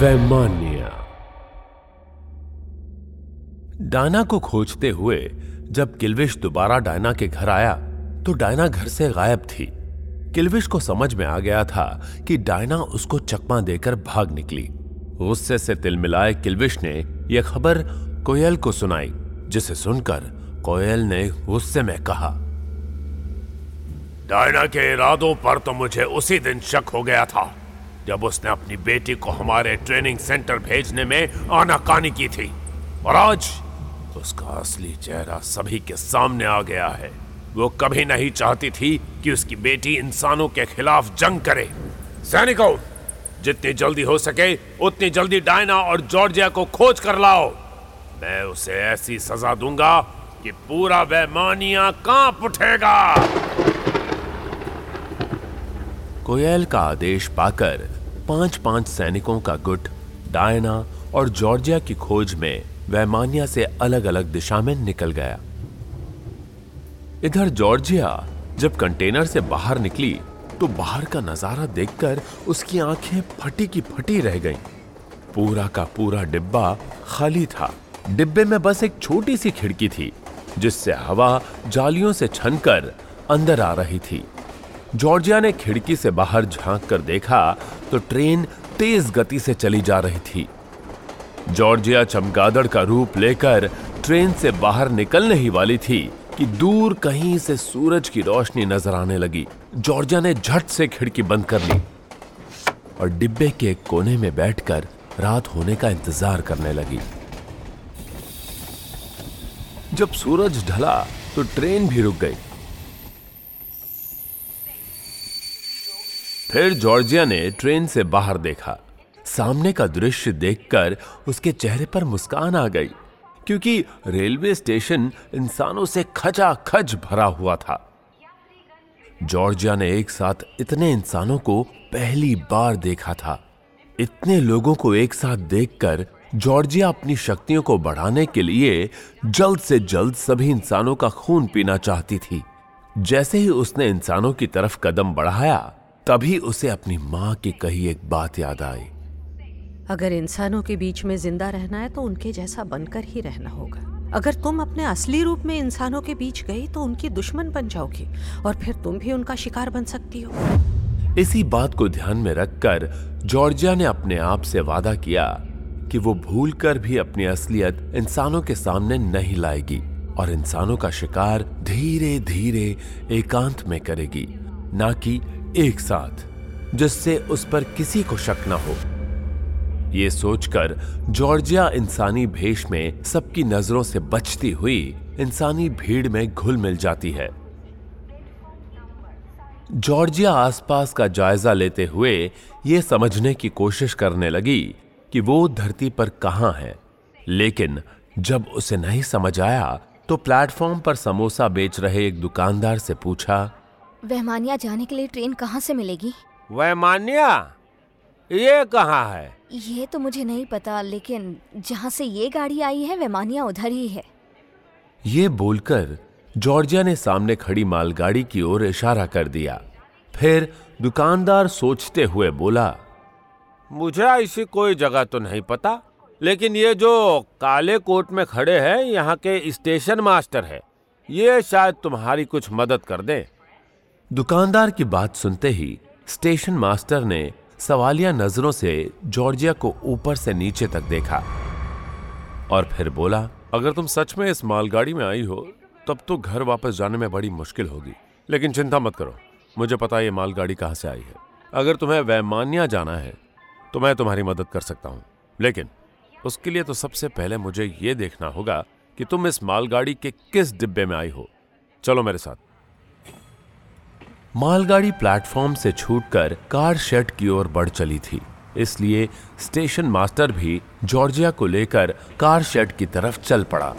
वैमानिया Diana को खोजते हुए, जब किलविश दोबारा डायना के घर आया तो डायना घर से गायब थी। किलविश को समझ में आ गया था कि डायना उसको चकमा देकर भाग निकली। गुस्से से तिलमिलाए किलविश ने यह खबर कोयल को सुनाई, जिसे सुनकर कोयल ने गुस्से में कहा, डायना के इरादों पर तो मुझे उसी दिन शक हो गया था। जब उसने अपनी बेटी को हमारे ट्रेनिंग सेंटर भेजने में आनाकानी की थी। और आज उसका असली चेहरा सभी के सामने आ गया है। वो कभी नहीं चाहती थी कि उसकी बेटी इंसानों के खिलाफ जंग करे। सैनिकों, जितनी जल्दी हो सके, उतनी जल्दी डायना और जॉर्जिया को खोज कर लाओ। मैं उसे ऐसी सजा दूँगा कि पूरा वैमानिया काँप उठेगा। कोयल का आदेश पाकर पाँच पाँच सैनिकों का गुट, डायना और जॉर्जिया की खोज में वैमानिया से अलग अलग दिशा में निकल गया। इधर जॉर्जिया जब कंटेनर से बाहर निकली तो बाहर का नज़ारा देखकर उसकी आँखें फटी की फटी रह गईं। पूरा का पूरा डिब्बा खाली था। डिब्बे में बस एक छोटी सी खिड़की थी, जिससे हवा जालियों से छनकर अंदर आ रही थी। जॉर्जिया ने खिड़की से बाहर झाँक कर देखा तो ट्रेन तेज गति से चली जा रही थी। जॉर्जिया चमगादड़ का रूप लेकर ट्रेन से बाहर निकलने ही वाली थी कि दूर कहीं से सूरज की रोशनी नज़र आने लगी। जॉर्जिया ने झट से खिड़की बंद कर ली और डिब्बे के कोने में बैठकर रात होने का इंतज़ार करने लगी। जब सूरज ढला तो ट्रेन भी रुक गई। फिर जॉर्जिया ने ट्रेन से बाहर देखा। सामने का दृश्य देखकर उसके चेहरे पर मुस्कान आ गई, क्योंकि रेलवे स्टेशन इंसानों से खचा खच भरा हुआ था। जॉर्जिया ने एक साथ इतने इंसानों को पहली बार देखा था। इतने लोगों को एक साथ देखकर जॉर्जिया अपनी शक्तियों को बढ़ाने के लिए जल्द से जल्द सभी इंसानों का खून पीना चाहती थी। जैसे ही उसने इंसानों की तरफ़ कदम बढ़ाया तभी उसे अपनी माँ की कही एक बात याद आई। अगर इंसानों के बीच में ज़िंदा रहना है तो उनके जैसा बनकर ही रहना होगा। अगर तुम अपने असली रूप में इंसानों के बीच गई तो उनकी दुश्मन बन जाओगी और फिर तुम भी उनका शिकार बन सकती हो। इसी बात को ध्यान में रखकर जॉर्जिया ने अपने आप से वादा किया कि वो भूल कर भी अपनी असलियत इंसानों के सामने नहीं लाएगी और इंसानों का शिकार धीरे धीरे एकांत में करेगी ना कि एक साथ, जिससे उस पर किसी को शक न हो। ये सोचकर जॉर्जिया इंसानी भेष में सबकी नज़रों से बचती हुई इंसानी भीड़ में घुल मिल जाती है। जॉर्जिया आसपास का जायजा लेते हुए यह समझने की कोशिश करने लगी कि वो धरती पर कहाँ है। लेकिन जब उसे नहीं समझ आया तो प्लेटफॉर्म पर समोसा बेच रहे एक दुकानदार से पूछा वहमानिया जाने के लिए ट्रेन कहाँ से मिलेगी? वैमानिया? ये कहाँ है? ये तो मुझे नहीं पता लेकिन जहाँ से ये गाड़ी आई है वहमानिया उधर ही है। ये बोलकर जॉर्जिया ने सामने खड़ी मालगाड़ी की ओर इशारा कर दिया। फिर दुकानदार सोचते हुए बोला मुझे ऐसी कोई जगह तो नहीं पता लेकिन ये जो काले कोट में खड़े हैं यहाँ के स्टेशन मास्टर है। ये शायद तुम्हारी कुछ मदद कर दे। दुकानदार की बात सुनते ही स्टेशन मास्टर ने सवालिया नज़रों से जॉर्जिया को ऊपर से नीचे तक देखा और फिर बोला, अगर तुम सच में इस मालगाड़ी में आई हो, तब तो घर वापस जाने में बड़ी मुश्किल होगी। लेकिन चिंता मत करो, मुझे पता ये मालगाड़ी कहाँ से आई है। अगर तुम्हें वैमान्या जाना है तो मैं तुम्हारी मदद कर सकता हूँ। लेकिन उसके लिए तो सबसे पहले मुझे ये देखना होगा कि तुम इस मालगाड़ी के किस डिब्बे में आई हो। चलो मेरे साथ। मालगाड़ी प्लेटफॉर्म से छूटकर कार शेड की ओर बढ़ चली थी। इसलिए स्टेशन मास्टर भी जॉर्जिया को लेकर कार शेड की तरफ़ चल पड़ा।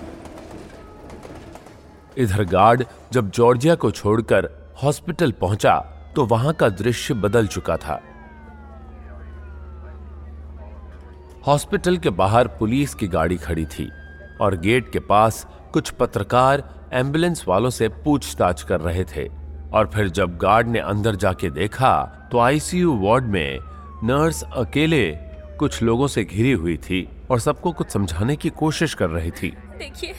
इधर गार्ड जब जॉर्जिया को छोड़कर हॉस्पिटल पहुँचा तो वहाँ का दृश्य बदल चुका था। हॉस्पिटल के बाहर पुलिस की गाड़ी खड़ी थी और गेट के पास कुछ पत्रकार एंबुलेंस वालों से पूछताछ कर रहे थे। और फिर जब गार्ड ने अंदर जाके देखा तो आईसीयू वार्ड में नर्स अकेले कुछ लोगों से घिरी हुई थी और सबको कुछ समझाने की कोशिश कर रही थी। देखिए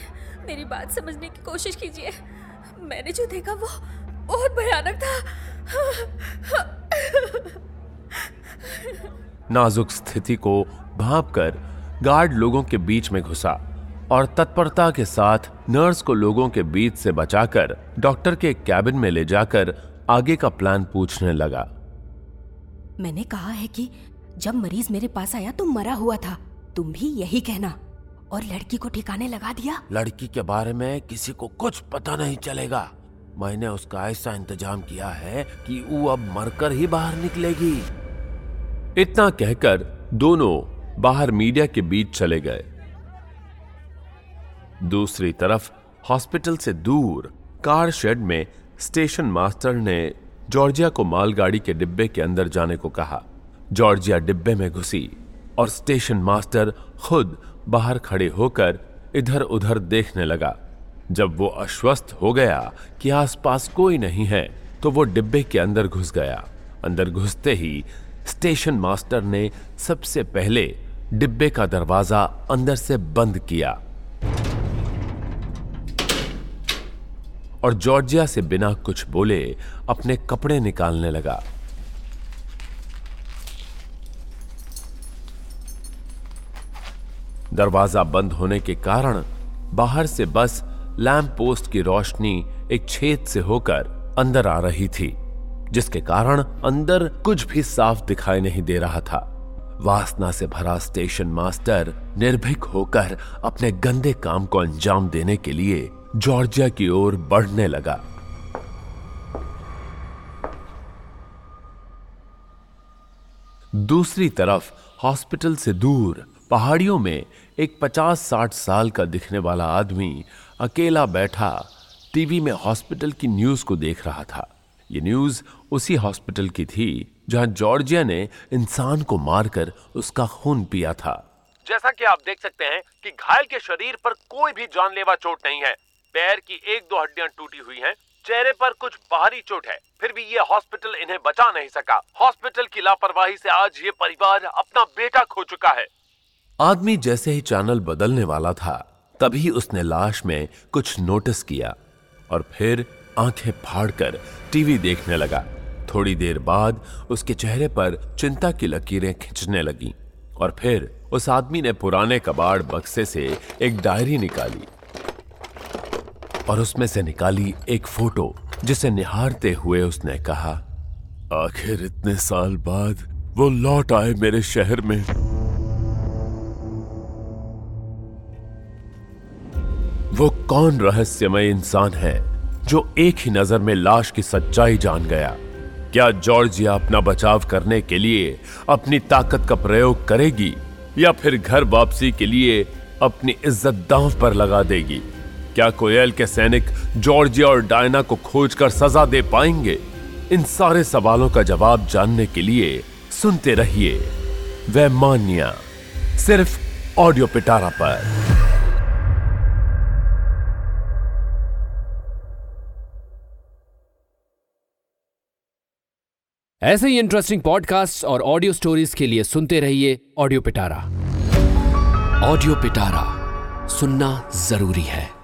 मेरी बात समझने की कोशिश कीजिए। मैंने जो देखा वो बहुत भयानक था। नाजुक स्थिति को भाप कर गार्ड लोगों के बीच में घुसा। और तत्परता के साथ नर्स को लोगों के बीच से बचाकर डॉक्टर के कैबिन में ले जाकर आगे का प्लान पूछने लगा। मैंने कहा है कि जब मरीज़ मेरे पास आया तो मरा हुआ था। तुम भी यही कहना। और लड़की को ठिकाने लगा दिया। लड़की के बारे में किसी को कुछ पता नहीं चलेगा। मैंने उसका ऐसा इंतज़ाम किया है कि वो अब मरकर ही बाहर निकलेगी। इतना कहकर दोनों बाहर मीडिया के बीच चले गए। दूसरी तरफ़, हॉस्पिटल से दूर, कार शेड में स्टेशन मास्टर ने जॉर्जिया को मालगाड़ी के डिब्बे के अंदर जाने को कहा। जॉर्जिया डिब्बे में घुसी और स्टेशन मास्टर खुद बाहर खड़े होकर इधर उधर देखने लगा। जब वो आश्वस्त हो गया कि आसपास कोई नहीं है तो वो डिब्बे के अंदर घुस गया। अंदर घुसते ही स्टेशन मास्टर ने सबसे पहले डिब्बे का दरवाज़ा अंदर से बंद किया। और जॉर्जिया से बिना कुछ बोले अपने कपड़े निकालने लगा। दरवाज़ा बंद होने के कारण बाहर से बस लैंप पोस्ट की रोशनी एक छेद से होकर अंदर आ रही थी, जिसके कारण अंदर कुछ भी साफ़ दिखाई नहीं दे रहा था। वासना से भरा स्टेशन मास्टर निर्भीक होकर अपने गंदे काम को अंजाम देने के लिए जॉर्जिया की ओर बढ़ने लगा। दूसरी तरफ़, हॉस्पिटल से दूर, पहाड़ियों में एक पचास साठ साल का दिखने वाला आदमी अकेला बैठा टीवी में हॉस्पिटल की न्यूज़ को देख रहा था। ये न्यूज़ उसी हॉस्पिटल की थी जहाँ जॉर्जिया ने इंसान को मारकर उसका खून पिया था। जैसा कि आप देख सकते हैं कि घायल के शरीर पर कोई भी जानलेवा चोट नहीं है। पैर की एक दो हड्डियाँ टूटी हुई हैं। चेहरे पर कुछ बाहरी चोट है। फिर भी ये हॉस्पिटल इन्हें बचा नहीं सका। हॉस्पिटल की लापरवाही से आज ये परिवार अपना बेटा खो चुका है। आदमी जैसे ही चैनल बदलने वाला था, तभी उसने लाश में कुछ नोटिस किया और फिर आँखें फाड़कर टीवी देखने लगा। थोड़ी देर बाद उसके चेहरे पर चिंता की लकीरें खिंचने लगी और फिर उस आदमी ने पुराने कबाड़ बक्से से एक डायरी निकाली। और उसमें से निकाली एक फ़ोटो, जिसे निहारते हुए उसने कहा, आखिर इतने साल बाद वो लौट आए मेरे शहर में। वो कौन रहस्यमय इंसान है, जो एक ही नज़र में लाश की सच्चाई जान गया? क्या जॉर्जिया अपना बचाव करने के लिए अपनी ताकत का प्रयोग करेगी, या फिर घर वापसी के लिए अपनी इज़्ज़त दांव पर लगा देगी? क्या कोयल के सैनिक जॉर्जिया और डायना को खोजकर सजा दे पाएँगे? इन सारे सवालों का जवाब जानने के लिए सुनते रहिए वैमान्या, सिर्फ़ ऑडियो पिटारा पर। ऐसे ही इंटरेस्टिंग पॉडकास्ट और ऑडियो स्टोरीज के लिए सुनते रहिए ऑडियो पिटारा। ऑडियो पिटारा सुनना ज़रूरी है।